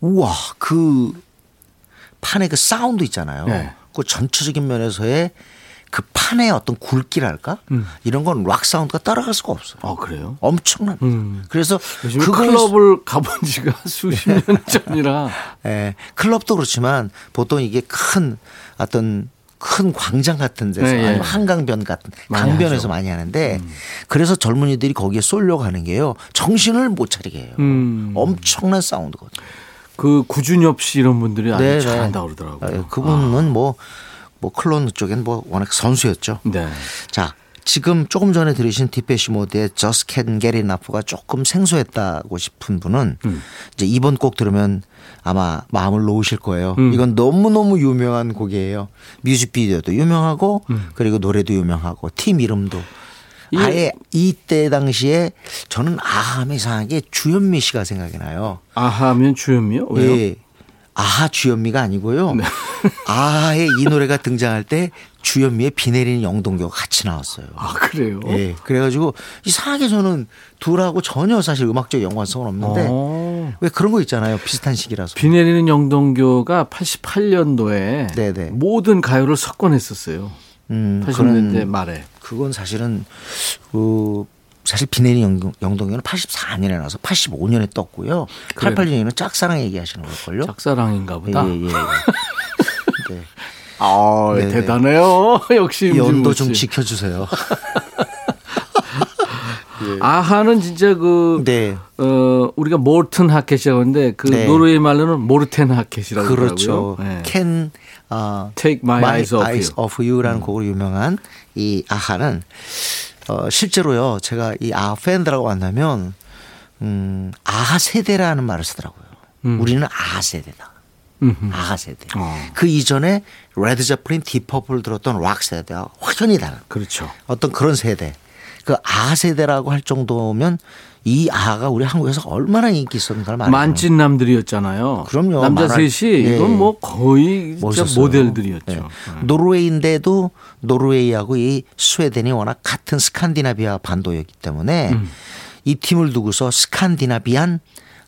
우와 그 판의 그 사운드 있잖아요. 네. 그 전체적인 면에서의 그 판의 어떤 굵기랄까 음. 이런 건 락 사운드가 따라갈 수가 없어요. 아 그래요? 엄청난. 음. 그래서 그걸 클럽을 가본 지가 [laughs] 수십 년 전이라 예, 클럽도 그렇지만 보통 이게 큰 어떤 큰 광장 같은 데서 네, 예. 아니면 한강변 같은 많이 강변에서 하죠. 음. 많이 하는데 그래서 젊은이들이 거기에 쏠려고 하는 게요. 정신을 못 차리게 해요. 음. 엄청난 사운드거든요. 그 구준엽 씨 이런 분들이 아주 네, 네. 잘한다 그러더라고요. 아, 그분은 뭐, 뭐 클론 쪽엔 뭐 워낙 선수였죠. 네. 자, 지금 조금 전에 들으신 디페시 모드의 Just Can't Get Enough가 조금 생소했다고 싶은 분은 음. 이제 이번 곡 들으면 아마 마음을 놓으실 거예요. 음. 이건 너무너무 유명한 곡이에요. 뮤직비디오도 유명하고 음. 그리고 노래도 유명하고 팀 이름도 이- 아예 이때 당시에 저는 아함 이상하게 주현미 씨가 생각이 나요. 아하면 주현미요? 왜요? 예. 아하 주현미가 아니고요. [laughs] 아의 이 노래가 등장할 때 주현미의 비 내리는 영동교가 같이 나왔어요. 아 그래요? 예. 그래가지고 이상하게 저는 둘하고 전혀 사실 음악적 연관성은 없는데 어. 왜 그런 거 있잖아요. 비슷한 시기라서. 비 내리는 영동교가 88년도에 네네. 모든 가요를 석권했었어요. 음, 80년대 그건, 말에. 그건 사실은 그 사실 비 내리는 영동, 영동교는 84년에 나와서 85년에 떴고요. 그래요. 88년에는 짝사랑 얘기하시는 걸걸요. 짝사랑인가 보다. 예, 예, 예. [laughs] 네. 아 네네. 대단해요. [laughs] 역시 연도 좀 씨. 지켜주세요. [laughs] 아하는 진짜 그 네. 어, 우리가 모르튼 하켓이라고 하는데 그 네. 노르웨이 말로는 모르텐 하켓이라고. 네. Can 어, Take my eyes off you. 음. off you라는 곡으로 유명한 이 아하는 어, 실제로요. 제가 이 아하 팬들하고 만나면 음, 아하 세대라는 말을 쓰더라고요. 우리는 아하 세대다. 음. 음흠. 아하 세대. 어. 그 이전에 레드 제플린 딥 퍼플 들었던 락 세대와 확연히 다른 그렇죠. 어떤 그런 세대. 그 아하 세대라고 할 정도면 이 아하가 우리 한국에서 얼마나 인기 있었는가를 말해요. 만찢남들이었잖아요. 그럼요. 남자 만화- 셋이 예. 이건 뭐 거의. 모델들이었죠. 네. 네. 노르웨이인데도 노르웨이하고 이 스웨덴이 워낙 같은 스칸디나비아 반도였기 때문에 음. 이 팀을 두고서 Scandinavian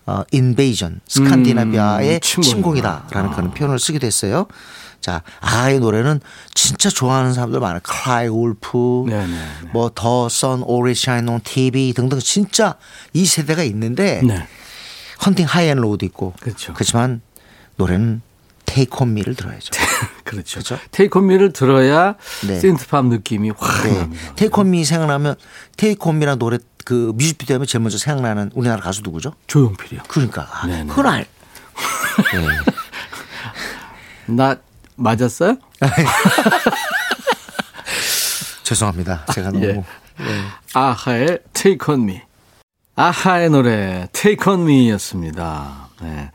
어, invasion, 스칸디나비아의 음. 침공이다라는 그런 표현을 쓰기도 했어요. 자, 아하의 노래는 진짜 좋아하는 사람들 많아요. Cry Wolf, 네, 네, 네. 뭐 The Sun Always Shines on TV 등등 진짜 이 세대가 있는데 네. Hunting High and Low도 있고 그렇죠. 그렇지만 노래는 테이크 온 미를 들어야죠. [laughs] 그렇죠. 그렇죠? 테이크 온 미를 들어야 네. 센트팝 느낌이 확 네. 납니다. 테이크 온미 생각나면 테이크 온 미라는 노래 그 뮤직비디오 하면 제일 먼저 생각나는 우리나라 가수 누구죠? 조용필이요. 그러니까 아, 네네. 그건 알. [laughs] 나 맞았어요? [laughs] 죄송합니다. 제가 너무 [laughs] 예. 네. 아하의 Take On Me. 아하의 노래 Take On Me였습니다. 네.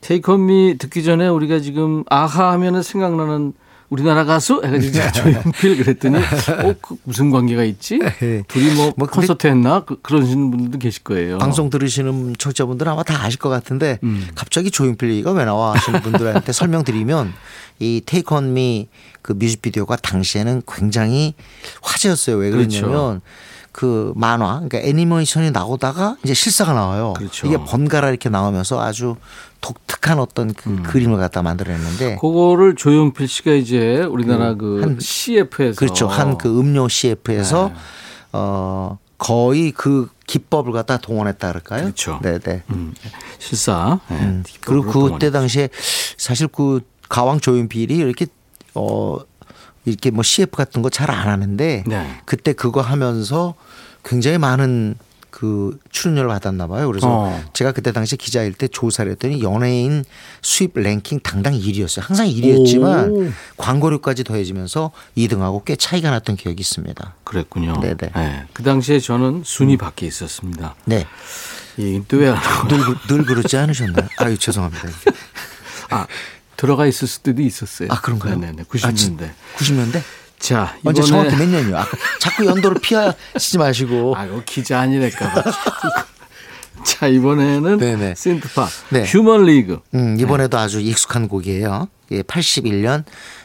Take On Me 듣기 전에 우리가 지금 아하 하면은 생각나는 우리나라 가수 해가지고 네. 조용필 그랬더니 어, 그 무슨 관계가 있지? 둘이 뭐, 뭐 콘서트 했나? 그, 그러시는 분들도 계실 거예요. 방송 들으시는 청취자분들은 아마 다 아실 것 같은데 음. 갑자기 조용필 얘기가 왜 나와 하시는 분들한테 [laughs] 설명드리면 이 테이크 온미 그 뮤직비디오가 당시에는 굉장히 화제였어요. 왜 그러냐면 그렇죠. 그 만화 그러니까 애니메이션이 나오다가 이제 실사가 나와요. 그렇죠. 이게 번갈아 이렇게 나오면서 아주 독특한 어떤 그 음. 그림을 갖다 만들어냈는데 그거를 조용필 씨가 이제 우리나라 그, 한- CF에서 그렇죠. 한 그 음료 CF에서 네. 어 거의 그 기법을 갖다 동원했다 그럴까요? 그렇죠. 네, 네. 음, 실사. 네, 음, 그리고 그때 동원했죠. 당시에 사실 그 가왕 조윤필이 이렇게 어 이렇게 뭐 CF 같은 거 잘 안 하는데 네. 그때 그거 하면서 굉장히 많은 그 출연료를 받았나 봐요. 그래서 어. 제가 그때 당시 기자일 때 조사를 했더니 연예인 수입 랭킹 당당 1위였어요. 항상 1위였지만 오. 광고료까지 더해지면서 2등하고 꽤 차이가 났던 기억이 있습니다. 그랬군요. 네네. 네, 그 당시에 저는 순위 밖에 있었습니다. 네. 이 얘기는 또왜 안 하고. 늘, 그- 늘 그렇지 않으셨나요? 아유, 죄송합니다. [laughs] 아, 들어가 있을 때도 있었어요. 아, 그런가요? 네네. 90년대. 90년대? 자, 이번에. 정확히 몇 년이요? 아, 자꾸 연도를 피하시지 마시고. [laughs] 아, 이거 기자 아니랄까 봐. [laughs] 자, 이번에는 네네. synthpop, 네. Human League. 음, 이번에도 아주 익숙한 곡이에요. 예, 81년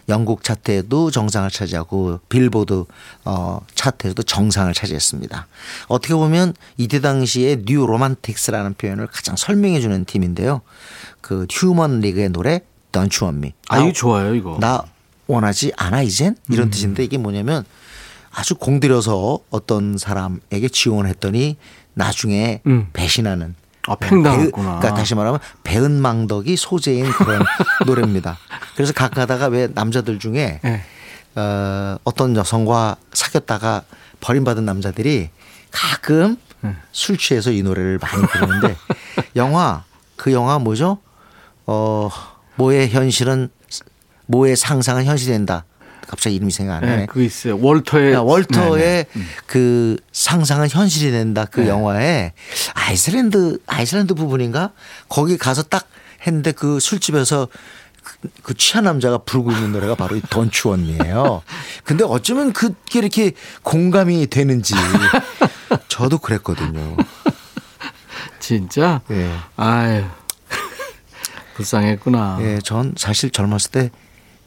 영국 차트에도 정상을 차지하고 빌보드 어, 차트에도 정상을 차지했습니다. 어떻게 보면 이때 당시에 New Romantics라는 표현을 가장 설명해 주는 팀인데요. 그 휴먼 리그의 노래 Don't You Want Me. 아, 이거 좋아요, 이거. 나 원하지 않아 이젠 이런 음. 뜻인데 이게 뭐냐면 아주 공들여서 어떤 사람에게 지원했더니 나중에 음. 배신하는 아, 팽당했구나. 그러니까 다시 말하면 배은망덕이 소재인 그런 [laughs] 노래입니다. 그래서 가끔가다가 왜 남자들 중에 네. 어, 어떤 여성과 사귀었다가 버림받은 남자들이 가끔 네. 술 취해서 이 노래를 많이 부르는데 [laughs] 영화 그 영화 뭐죠? 어 뭐의 현실은 뭐의 상상은 현실이 된다. 갑자기 이름이 생각 안 나네. 네, 그거 있어요. 월터의. 야, 월터의 네 네. 그 상상은 현실이 된다 그 네. 영화에 아이슬란드 아이슬란드 부분인가 거기 가서 딱 했는데 그 술집에서 그, 그 취한 남자가 부르고 있는 노래가 바로 이 돈추원이에요. 근데 어쩌면 그게 이렇게 공감이 되는지 [laughs] 저도 그랬거든요. 진짜? 예. 아유. 불쌍했구나. 예, 전 사실 젊었을 때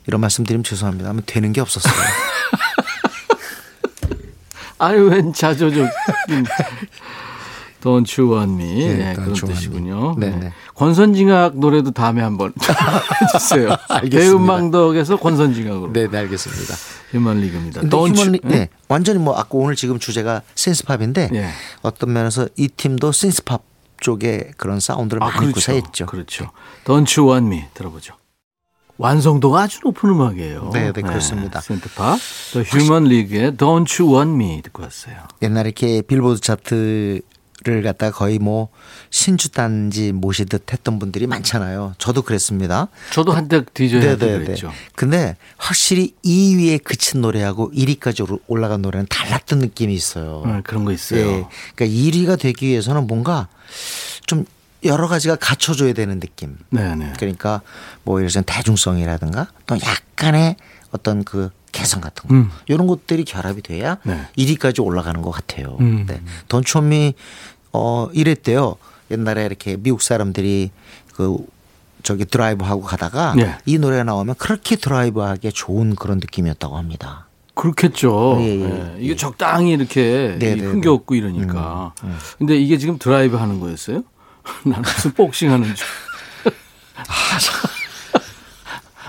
이런 말씀드리면 죄송합니다. 하면 되는 게 없었어요. [laughs] 아유, 웬 자조적인. Don't you want me? 네, 네, Don't 그런 뜻이군요. 네. 네, 네. 권선징악 노래도 다음에 한번 [laughs] 해주세요. 배음망덕에서 권선징악으로. 네, 네, 알겠습니다. Human League입니다. 근데 Don't Human you- 리, 네. 완전히 뭐 아까 오늘 지금 주제가 synthpop인데 예. 어떤 면에서 이 팀도 신스팝 쪽에 그런 사운드를 아, 많이 그렇죠. 구사했죠. 그렇죠. Don't you want me 들어보죠. 완성도가 아주 높은 음악이에요. 네, 네, 그렇습니다. synthpop, The Human League의 Don't You Want Me 듣고 왔어요. 옛날에 이렇게 빌보드 차트 를 갖다 거의 뭐 신주단지 모시듯 했던 분들이 많잖아요. 저도 그랬습니다. 저도 한때 DJ 네, 네, 네. 그랬죠. 근데 확실히 2위에 그친 노래하고 1위까지 올라간 노래는 달랐던 느낌이 있어요. 네, 그런 거 있어요. 예. 그러니까 1위가 되기 위해서는 뭔가 좀 여러 가지가 갖춰줘야 되는 느낌. 네, 네. 그러니까 뭐 예를 들면 대중성이라든가 또 약간의 어떤 그 개성 같은 거 음. 이런 것들이 결합이 돼야 네. 1위까지 올라가는 것 같아요. 음. 네. 돈초미 어 이랬대요. 옛날에 이렇게 미국 사람들이 그 저기 드라이브 하고 가다가 네. 이 노래 가 나오면 그렇게 드라이브하기에 좋은 그런 느낌이었다고 합니다. 그렇겠죠. 예, 예, 예, 이게 적당히 이렇게 네, 이 네, 네. 흥겨웠고 이러니까. 근데 이게 지금 드라이브 하는 거였어요? [laughs] 나는 무슨 복싱 하는 줄.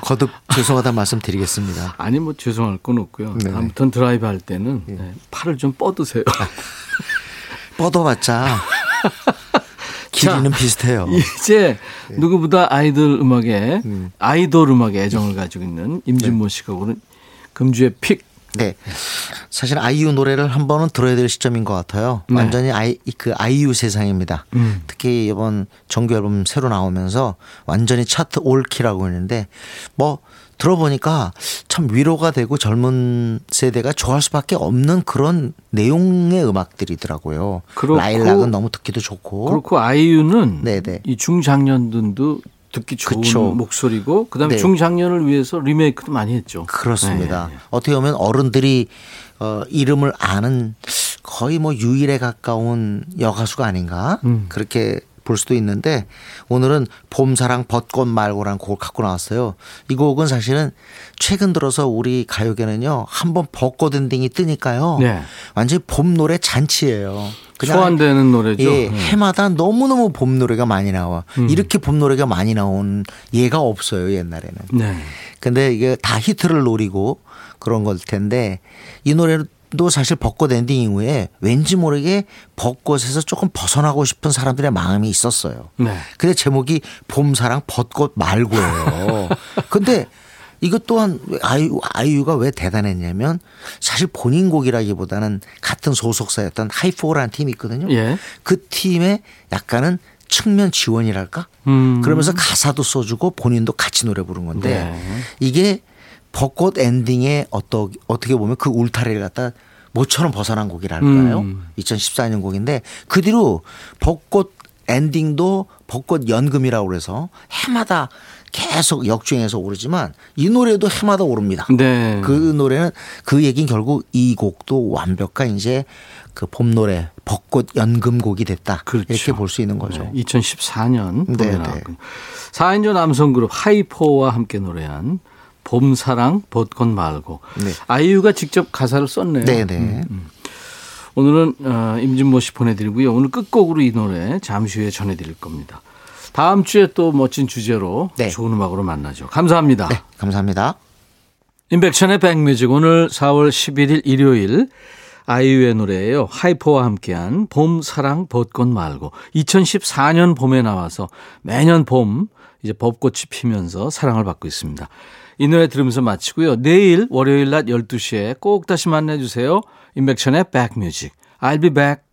거듭 죄송하다 말씀드리겠습니다. 아니 뭐 죄송할 건 없고요. 네네. 아무튼 드라이브 할 때는 네, 팔을 좀 뻗으세요. [laughs] 뻗어봤자 [laughs] 길이는 비슷해요. 이제 네. 누구보다 아이돌 음악에 음. 아이돌 음악에 애정을 가지고 있는 임진모 씨가 고른 금주의 픽. 네. 사실 아이유 노래를 한 번은 들어야 될 시점인 것 같아요. 네. 완전히 아이, 그 아이유 세상입니다. 음. 특히 이번 정규 앨범 새로 나오면서 완전히 차트 올키라고 했는데 뭐 들어보니까 참 위로가 되고 젊은 세대가 좋아할 수밖에 없는 그런 내용의 음악들이더라고요. 그렇고- 라일락은 너무 듣기도 좋고. 그렇고 아이유는 네네. 이 중장년들도 듣기 좋은 그쵸. 목소리고 그다음에 네. 중장년을 위해서 리메이크도 많이 했죠. 그렇습니다. 네, 네. 어떻게 보면 어른들이 어, 이름을 아는 거의 뭐 유일에 가까운 여가수가 아닌가 음. 그렇게 볼 수도 있는데 오늘은 봄사랑 벚꽃 말고라는 곡을 갖고 나왔어요. 이 곡은 사실은 최근 들어서 우리 가요계는요 한번 벚꽃 엔딩이 뜨니까요 네. 완전히 봄 노래 잔치예요. 소환되는 노래죠. 예, 네. 해마다 너무 너무 봄 노래가 많이 나와. 음. 이렇게 봄 노래가 많이 나온 예가 없어요 옛날에는. 네. 근데 이게 다 히트를 노리고 그런 걸 텐데 이 노래 도 사실 벚꽃 엔딩 이후에 왠지 모르게 벚꽃에서 조금 벗어나고 싶은 사람들의 마음이 있었어요. 네. 근데 제목이 봄사랑 벚꽃 말고예요. [laughs] 근데 이것 또한 왜 아이유, 아이유가 왜 대단했냐면 사실 본인 곡이라기보다는 같은 소속사였던 하이포라는 팀이 있거든요. 예. 그 팀의 약간은 측면 지원이랄까? 음. 그러면서 가사도 써주고 본인도 같이 노래 부른 건데 네. 이게 벚꽃 엔딩에 어떠, 어떻게 보면 그 울타리를 갖다 모처럼 벗어난 곡이랄까요? 음. 2014년 곡인데 그 뒤로 벚꽃 엔딩도 벚꽃 연금이라고 그래서 해마다 계속 역주행해서 오르지만 이 노래도 해마다 오릅니다. 네. 그 노래는 그 얘기는 결국 이 곡도 완벽한 이제 그 봄 노래 벚꽃 연금곡이 됐다. 그렇죠. 이렇게 볼 수 있는 거죠. 네, 2014년 봄에 네, 네. 나왔군요. 4인조 남성 그룹 하이포와 함께 노래한 봄사랑 벚꽃 말고 네. 아이유가 직접 가사를 썼네요. 네네. 오늘은 어, 임진모 씨 보내드리고요. 오늘 끝곡으로 이 노래 잠시 후에 전해드릴 겁니다. 다음 주에 또 멋진 주제로 네. 좋은 음악으로 만나죠. 감사합니다. 네, 감사합니다. 임백천의 백뮤직 오늘 4월 11일 일요일 아이유의 노래예요. 하이퍼와 함께한 봄 사랑 벚꽃 말고 2014년 봄에 나와서 매년 봄 이제 벚꽃이 피면서 사랑을 받고 있습니다. 이 노래 들으면서 마치고요. 내일 월요일 낮 12시에 꼭 다시 만나주세요. 임백천의 백뮤직. I'll be back.